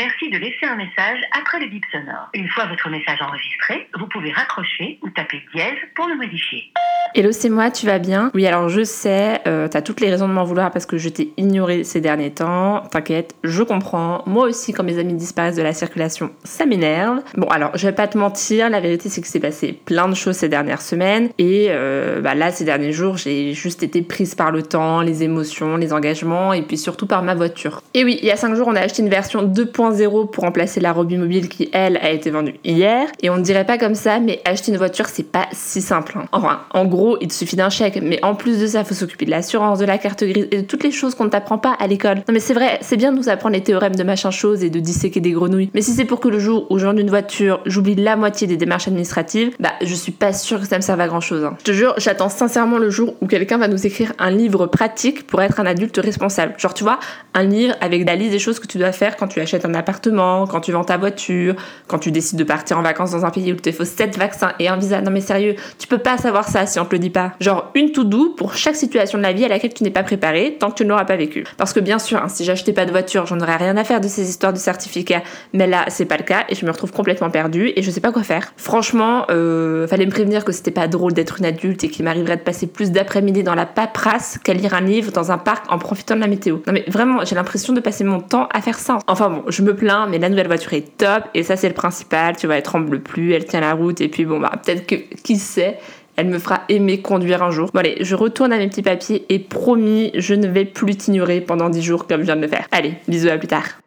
suffit de laisser un message après le bip sonore. Une fois votre message enregistré, vous pouvez raccrocher ou taper dièse pour le modifier. Hello, c'est moi, tu vas bien? Oui, alors je sais, euh, t'as toutes les raisons de m'en vouloir parce que je t'ai ignoré ces derniers temps. T'inquiète, je comprends. Moi aussi, quand mes amis disparaissent de la circulation, ça m'énerve. Bon, alors, je vais pas te mentir, la vérité c'est que c'est passé plein de choses ces dernières semaines et euh, bah, là, ces derniers jours, j'ai juste été prise par le temps, les émotions, les engagements et puis surtout par ma voiture. Et oui, il y a 5 jours, on a acheté une version 2.0 pour remplacer la Roby Mobile qui, elle, a été vendue hier. Et on ne dirait pas comme ça, mais acheter une voiture, c'est pas si simple. Hein. Enfin, en gros, il te suffit d'un chèque, mais en plus de ça, il faut s'occuper de l'assurance, de la carte grise et de toutes les choses qu'on ne t'apprend pas à l'école. Non mais c'est vrai, c'est bien de nous apprendre les théorèmes de machin chose et de disséquer des grenouilles. Mais si c'est pour que le jour où je vends une voiture, j'oublie la moitié des démarches administratives, bah je suis pas sûre que ça me serve à grand chose. Hein. Je te jure, j'attends sincèrement le jour où quelqu'un va nous écrire un livre pratique pour être un adulte responsable. Genre tu vois, un livre avec la liste des choses que tu dois faire quand tu achètes un appartement, quand tu vends ta voiture, quand tu décides de partir en vacances dans un pays où il te faut 7 vaccins et un visa. Non mais sérieux, tu peux pas savoir ça si on te dit pas. Genre une tout doux pour chaque situation de la vie à laquelle tu n'es pas préparé tant que tu ne l'auras pas vécu. Parce que bien sûr, hein, si j'achetais pas de voiture, j'en aurais rien à faire de ces histoires de certificats. Mais là, c'est pas le cas et je me retrouve complètement perdue et je sais pas quoi faire. Franchement, euh, fallait me prévenir que c'était pas drôle d'être une adulte et qu'il m'arriverait de passer plus d'après-midi dans la paperasse qu'à lire un livre dans un parc en profitant de la météo. Non mais vraiment, j'ai l'impression de passer mon temps à faire ça. Enfin bon, je me plains, mais la nouvelle voiture est top et ça c'est le principal. Tu vois, elle tremble plus, elle tient la route et puis bon bah peut-être que qui sait elle me fera aimer conduire un jour. Bon allez, je retourne à mes petits papiers et promis, je ne vais plus t'ignorer pendant 10 jours comme je viens de le faire. Allez, bisous à plus tard.